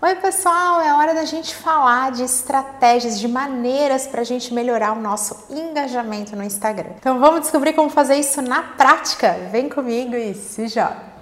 Oi, pessoal! É hora da gente falar de estratégias, de maneiras para a gente melhorar o nosso engajamento no Instagram. Então, vamos descobrir como fazer isso na prática? Vem comigo e se joga!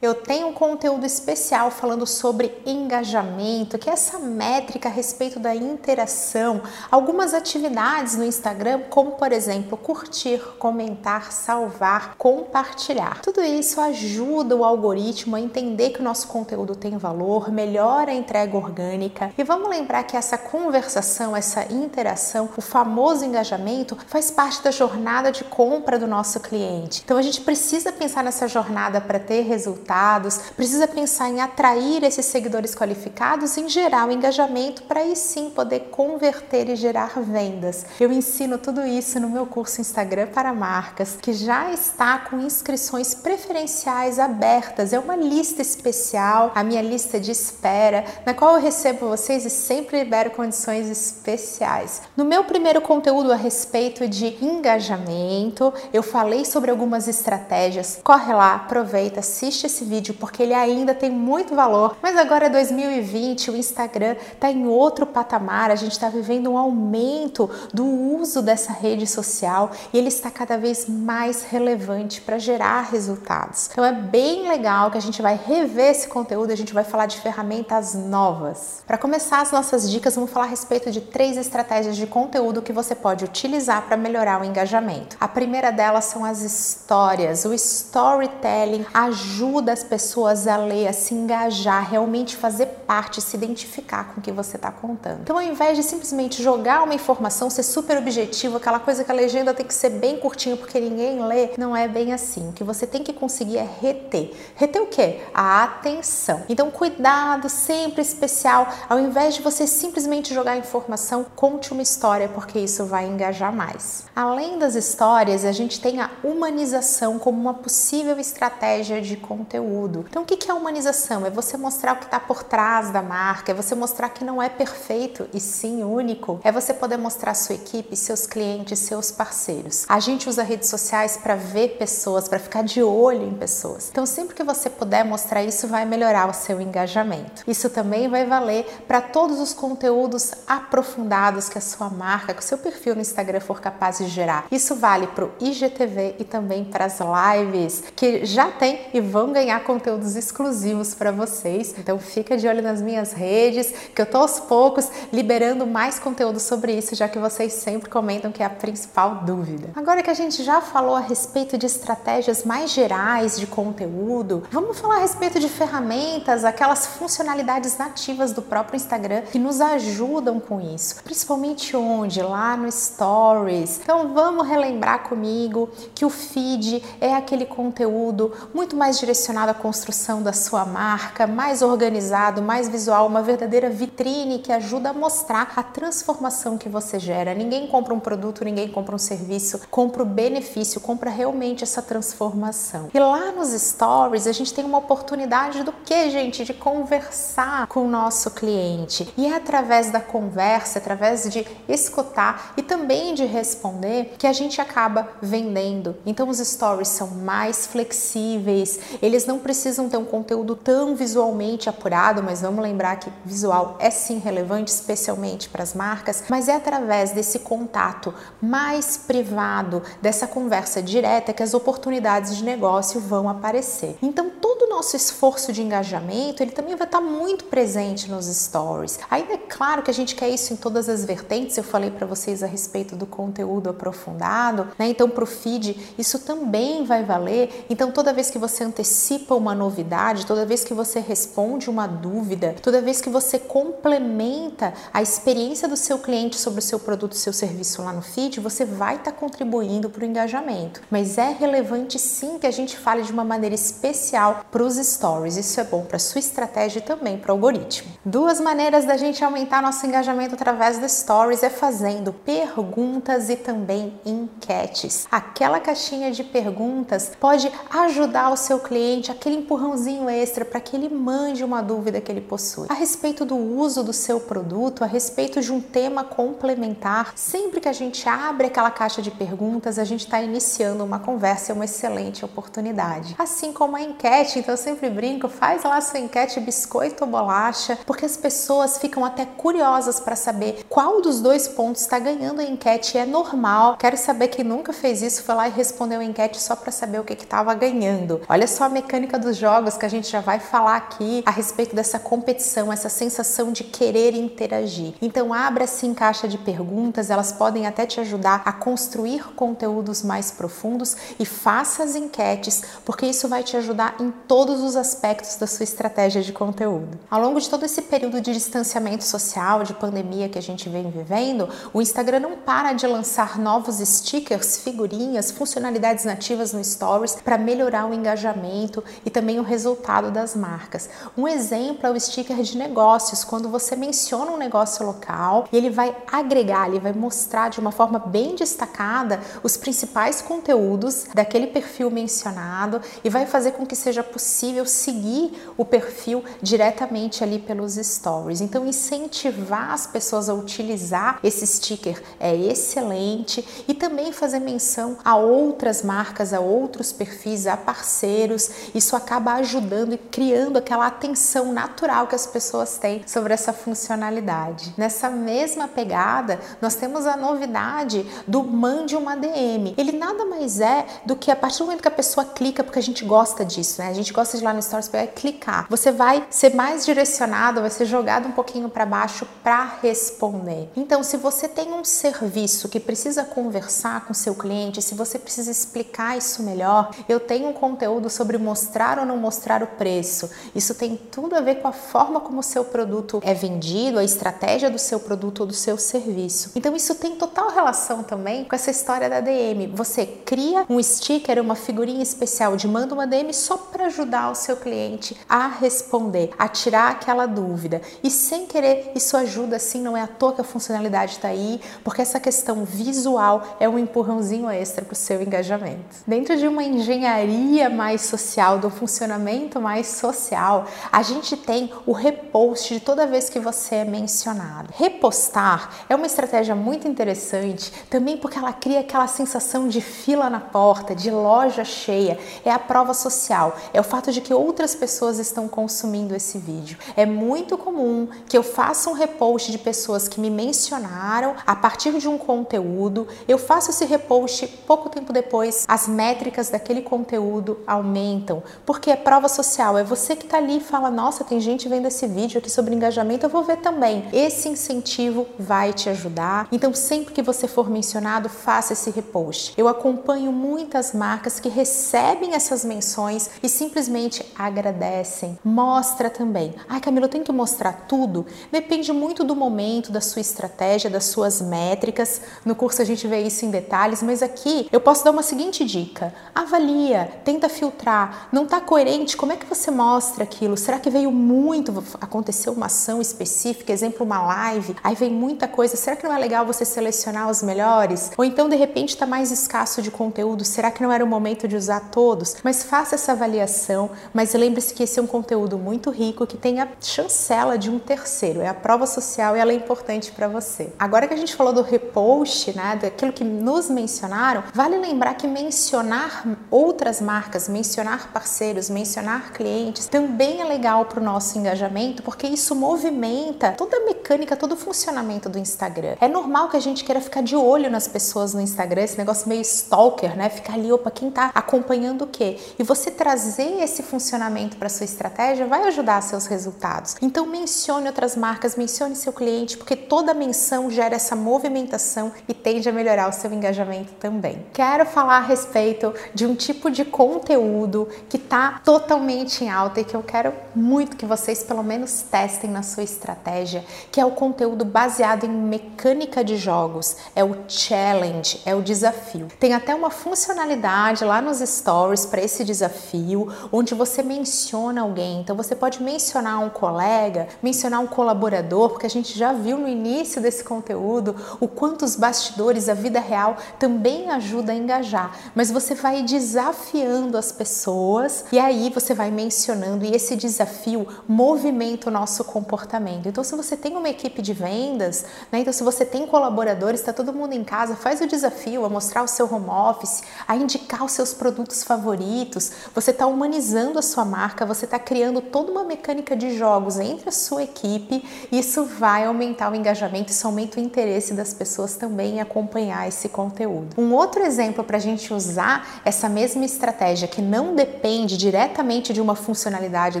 Eu tenho um conteúdo especial falando sobre engajamento, que é essa métrica a respeito da interação, algumas atividades no Instagram, como por exemplo, curtir, comentar, salvar, compartilhar. Tudo isso ajuda o algoritmo a entender que o nosso conteúdo tem valor, melhora a entrega orgânica. E vamos lembrar que essa conversação, essa interação, o famoso engajamento, faz parte da jornada de compra do nosso cliente. Então a gente precisa pensar nessa jornada para ter resultados resultados, precisa pensar em atrair esses seguidores qualificados, em gerar o engajamento para aí sim poder converter e gerar vendas. Eu ensino tudo isso no meu curso Instagram para marcas, que já está com inscrições preferenciais abertas. É uma lista especial, a minha lista de espera, na qual eu recebo vocês e sempre libero condições especiais. No meu primeiro conteúdo a respeito de engajamento, eu falei sobre algumas estratégias. Corre lá, aproveita, assiste esse vídeo porque ele ainda tem muito valor. Mas agora é 2020, o Instagram está em outro patamar, a gente está vivendo um aumento do uso dessa rede social e ele está cada vez mais relevante para gerar resultados. Então é bem legal que a gente vai rever esse conteúdo, a gente vai falar de ferramentas novas. Para começar as nossas dicas, vamos falar a respeito de três estratégias de conteúdo que você pode utilizar para melhorar o engajamento. A primeira delas são as histórias. O storytelling ajuda as pessoas a ler, a se engajar, realmente fazer parte, se identificar com o que você está contando. Então, ao invés de simplesmente jogar uma informação, ser super objetivo, aquela coisa que a legenda tem que ser bem curtinha porque ninguém lê, não é bem assim. O que você tem que conseguir é reter. Reter o quê? A atenção. Então, cuidado sempre especial. Ao invés de você simplesmente jogar informação, conte uma história, porque isso vai engajar mais. Além das histórias, a gente tem a humanização como uma possível estratégia de conteúdo conteúdo. Então, o que é humanização? É você mostrar o que está por trás da marca, é você mostrar que não é perfeito e sim único, é você poder mostrar sua equipe, seus clientes, seus parceiros. A gente usa redes sociais para ver pessoas, para ficar de olho em pessoas. Então, sempre que você puder mostrar isso, vai melhorar o seu engajamento. Isso também vai valer para todos os conteúdos aprofundados que a sua marca, que o seu perfil no Instagram for capaz de gerar. Isso vale para o IGTV e também para as lives que já tem e vão ganhar ganhar conteúdos exclusivos para vocês. Então fica de olho nas minhas redes, que eu tô aos poucos liberando mais conteúdo sobre isso, já que vocês sempre comentam que é a principal dúvida. Agora que a gente já falou a respeito de estratégias mais gerais de conteúdo, vamos falar a respeito de ferramentas, aquelas funcionalidades nativas do próprio Instagram que nos ajudam com isso. Principalmente onde? Lá no Stories. Então vamos relembrar comigo que o feed é aquele conteúdo muito mais direcionado direcionado à construção da sua marca, mais organizado, mais visual, uma verdadeira vitrine que ajuda a mostrar a transformação que você gera. Ninguém compra um produto, ninguém compra um serviço, compra o benefício, compra realmente essa transformação. E lá nos stories a gente tem uma oportunidade do que, gente? De conversar com o nosso cliente. E é através da conversa, através de escutar e também de responder que a gente acaba vendendo. Então os stories são mais flexíveis, eles não não precisam ter um conteúdo tão visualmente apurado, mas vamos lembrar que visual é sim relevante, especialmente para as marcas, mas é através desse contato mais privado, dessa conversa direta, que as oportunidades de negócio vão aparecer. Então, todo o nosso esforço de engajamento, ele também vai estar muito presente nos stories. Ainda é claro que a gente quer isso em todas as vertentes, eu falei para vocês a respeito do conteúdo aprofundado, né? Então, para o feed, isso também vai valer. Então, toda vez que você antecipa antecipa uma novidade, toda vez que você responde uma dúvida, toda vez que você complementa a experiência do seu cliente sobre o seu produto, seu serviço lá no feed, você vai estar tá contribuindo para o engajamento. Mas é relevante sim que a gente fale de uma maneira especial para os stories. Isso é bom para sua estratégia e também para o algoritmo. Duas maneiras da gente aumentar nosso engajamento através dos stories é fazendo perguntas e também enquetes. Aquela caixinha de perguntas pode ajudar o seu cliente, aquele empurrãozinho extra para que ele mande uma dúvida que ele possui a respeito do uso do seu produto, a respeito de um tema complementar. Sempre que a gente abre aquela caixa de perguntas, a gente está iniciando uma conversa, é uma excelente oportunidade. Assim como a enquete, então eu sempre brinco, faz lá sua enquete biscoito ou bolacha, porque as pessoas ficam até curiosas para saber qual dos dois pontos está ganhando a enquete. É normal. Quero saber quem nunca fez isso, foi lá e respondeu a enquete só para saber o que estava ganhando. Olha só a mecânica dos jogos que a gente já vai falar aqui a respeito dessa competição, essa sensação de querer interagir. Então abra assim caixa de perguntas, elas podem até te ajudar a construir conteúdos mais profundos e faça as enquetes, porque isso vai te ajudar em todos os aspectos da sua estratégia de conteúdo. Ao longo de todo esse período de distanciamento social, de pandemia que a gente vem vivendo, o Instagram não para de lançar novos stickers, figurinhas, funcionalidades nativas no Stories para melhorar o engajamento e também o resultado das marcas. Um exemplo é o sticker de negócios, quando você menciona um negócio local e ele vai agregar, ele vai mostrar de uma forma bem destacada os principais conteúdos daquele perfil mencionado e vai fazer com que seja possível seguir o perfil diretamente ali pelos stories. Então, incentivar as pessoas a utilizar esse sticker é excelente e também fazer menção a outras marcas, a outros perfis, a parceiros. Isso acaba ajudando e criando aquela atenção natural que as pessoas têm sobre essa funcionalidade. Nessa mesma pegada, nós temos a novidade do mande uma DM. Ele nada mais é do que a partir do momento que a pessoa clica, porque a gente gosta disso, né? A gente gosta de ir lá no Stories pegar e clicar. Você vai ser mais direcionado, vai ser jogado um pouquinho para baixo para responder. Então, se você tem um serviço que precisa conversar com seu cliente, se você precisa explicar isso melhor, eu tenho um conteúdo sobre mostrar ou não mostrar o preço. Isso tem tudo a ver com a forma como o seu produto é vendido, a estratégia do seu produto ou do seu serviço. Então, isso tem total relação também com essa história da DM. Você cria um sticker, uma figurinha especial de manda uma DM só para ajudar o seu cliente a responder, a tirar aquela dúvida. E sem querer, isso ajuda sim, não é à toa que a funcionalidade está aí, porque essa questão visual é um empurrãozinho extra para o seu engajamento. Dentro de uma engenharia mais social, do funcionamento mais social, a gente tem o repost de toda vez que você é mencionado. Repostar é uma estratégia muito interessante também porque ela cria aquela sensação de fila na porta, de loja cheia. É a prova social, é o fato de que outras pessoas estão consumindo esse vídeo. É muito comum que eu faça um repost de pessoas que me mencionaram a partir de um conteúdo, eu faço esse repost pouco tempo depois, as métricas daquele conteúdo aumentam, porque é prova social, é você que está ali e fala: "Nossa, tem gente vendo esse vídeo aqui sobre engajamento, eu vou ver também". Esse incentivo vai te ajudar. Então, sempre que você for mencionado, faça esse repost. Eu acompanho muitas marcas que recebem essas menções e simplesmente agradecem. Mostra também. Ai, Camila, eu tenho que mostrar tudo? Depende muito do momento, da sua estratégia, das suas métricas. No curso a gente vê isso em detalhes, mas aqui eu posso dar uma seguinte dica: avalia, tenta filtrar. Não está coerente? Como é que você mostra aquilo? Será que veio muito? Aconteceu uma ação específica, exemplo, uma live, aí vem muita coisa. Será que não é legal você selecionar os melhores? Ou então, de repente, está mais escasso de conteúdo. Será que não era o momento de usar todos? Mas faça essa avaliação. Mas lembre-se que esse é um conteúdo muito rico que tem a chancela de um terceiro. É a prova social e ela é importante para você. Agora que a gente falou do repost, né, daquilo que nos mencionaram, vale lembrar que mencionar outras marcas, mencionar parceiros, mencionar clientes também é legal para o nosso engajamento, porque isso movimenta toda a mecânica, todo o funcionamento do Instagram. É normal que a gente queira ficar de olho nas pessoas no Instagram, esse negócio meio stalker, né? Ficar ali, opa, quem tá acompanhando o quê? E você trazer esse funcionamento para sua estratégia vai ajudar seus resultados. Então mencione outras marcas, mencione seu cliente, porque toda menção gera essa movimentação e tende a melhorar o seu engajamento também. Quero falar a respeito de um tipo de conteúdo que está totalmente em alta e que eu quero muito que vocês pelo menos testem na sua estratégia, que é o conteúdo baseado em mecânica de jogos, é o challenge, é o desafio. Tem até uma funcionalidade lá nos stories para esse desafio. onde você menciona alguém. Então você pode mencionar um colega, mencionar um colaborador, porque a gente já viu no início desse conteúdo o quanto os bastidores, a vida real também ajuda a engajar. Mas você vai desafiando as pessoas e aí você vai mencionando e esse desafio movimenta o nosso comportamento. Então se você tem uma equipe de vendas, né, então se você tem colaboradores, está todo mundo em casa, faz o desafio a mostrar o seu home office, a indicar os seus produtos favoritos, você está humanizando a sua marca, você está criando toda uma mecânica de jogos entre a sua equipe, isso vai aumentar o engajamento, isso aumenta o interesse das pessoas também em acompanhar esse conteúdo. Um outro exemplo para a gente usar essa mesma estratégia que não depende diretamente de uma funcionalidade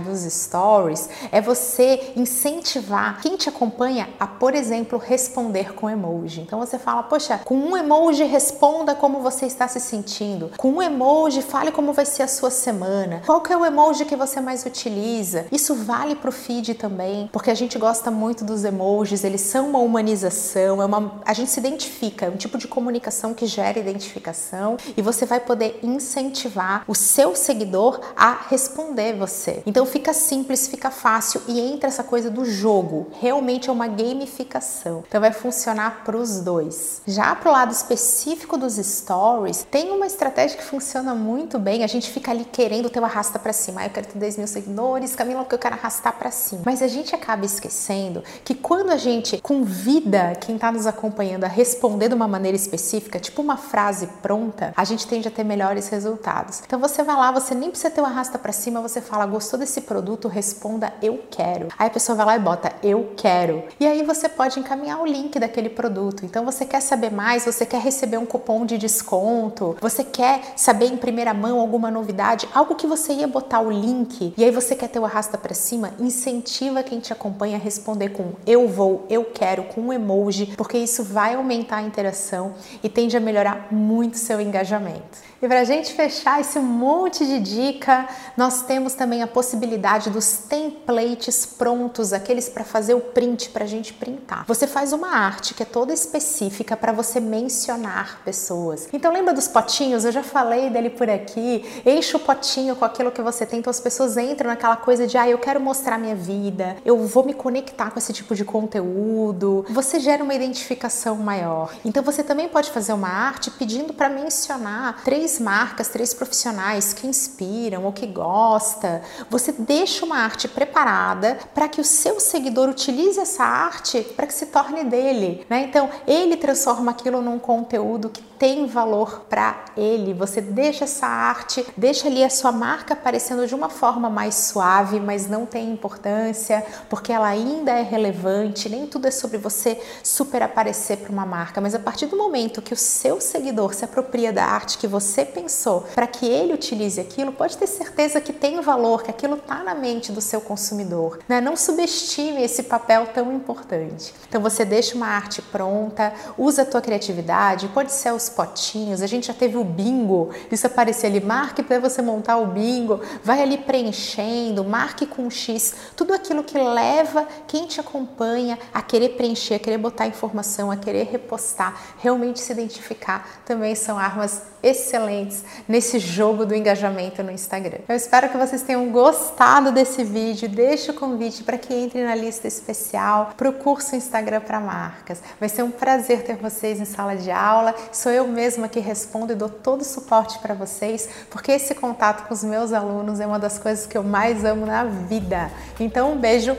dos stories é você incentivar quem te acompanha a, por exemplo, responder com emoji. Então você fala, poxa, com um emoji responda como você está se sentindo. Com um emoji fale como vai ser a sua semana. Qual que é o emoji que você mais utiliza? Isso vale para o feed também, porque a gente gosta muito dos emojis, eles são uma humanização, é uma, a gente se identifica, é um tipo de comunicação que gera identificação e você vai poder incentivar o seu seguidor a responder você. Então fica simples, fica fácil e entra essa coisa do jogo. Realmente é uma gamificação. Então vai funcionar para os dois. Já para o lado específico dos stories, tem uma estratégia que funciona muito bem. A gente fica ali querendo ter o arrasta para cima. Ah, eu quero ter 10 mil seguidores, Camila, porque eu quero arrastar para cima. Mas a gente acaba esquecendo que quando a gente convida quem está nos acompanhando a responder de uma maneira específica, tipo uma frase pronta, a gente tende a ter melhores resultados. Então você vai lá, você nem precisa ter o arrasta para cima, você fala, gostou desse produto? Responda eu quero. Aí a pessoa vai lá e bota eu quero. E aí você pode encaminhar o link daquele produto. Então você quer saber mais, você quer receber um cupom de desconto, você quer saber em primeira mão alguma novidade, algo que você ia botar o link e aí você quer ter o arrasta para cima, incentiva quem te acompanha a responder com eu vou, eu quero, com um emoji, porque isso vai aumentar a interação e tende a melhorar muito seu engajamento. E para a gente fechar esse monte de dica, nós temos também a possibilidade dos templates prontos, aqueles para fazer o print, para a gente printar. Você faz uma arte que é toda específica para você mencionar pessoas. Então lembra dos potinhos? Eu já falei dele por aqui. Enche o potinho com aquilo que você tem, então as pessoas entram naquela coisa de, ah, eu quero mostrar minha vida, eu vou me conectar com esse tipo de conteúdo. Você gera uma identificação maior. Então você também pode fazer uma arte pedindo para mencionar três marcas, três profissionais que inspiram ou que gosta. Você deixa uma arte preparada para que o seu seguidor utilize essa arte para que se torne dele, né? Então, ele transforma aquilo num conteúdo que tem valor para ele. Você deixa essa arte, deixa ali a sua marca aparecendo de uma forma mais suave, mas não tem importância, porque ela ainda é relevante. Nem tudo é sobre você super aparecer para uma marca, mas a partir do momento que o seu seguidor se apropria da arte que você pensou para que ele utilize aquilo, pode ter certeza que tem valor, que aquilo está na mente do seu consumidor. Né? Não subestime esse papel tão importante. Então você deixa uma arte pronta, usa a tua criatividade, pode ser os potinhos, a gente já teve o bingo, isso aparecer ali, marque para você montar o bingo, vai ali preenchendo, marque com X, tudo aquilo que leva quem te acompanha a querer preencher, a querer botar informação, a querer repostar, realmente se identificar, também são armas excelentes nesse jogo do engajamento no Instagram. Eu espero que vocês tenham gostado desse vídeo. Deixe o convite para que entre na lista especial para o curso Instagram para marcas. Vai ser um prazer ter vocês em sala de aula. Sou eu mesma que respondo e dou todo o suporte para vocês, porque esse contato com os meus alunos é uma das coisas que eu mais amo na vida. Então, um beijo,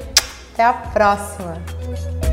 até a próxima!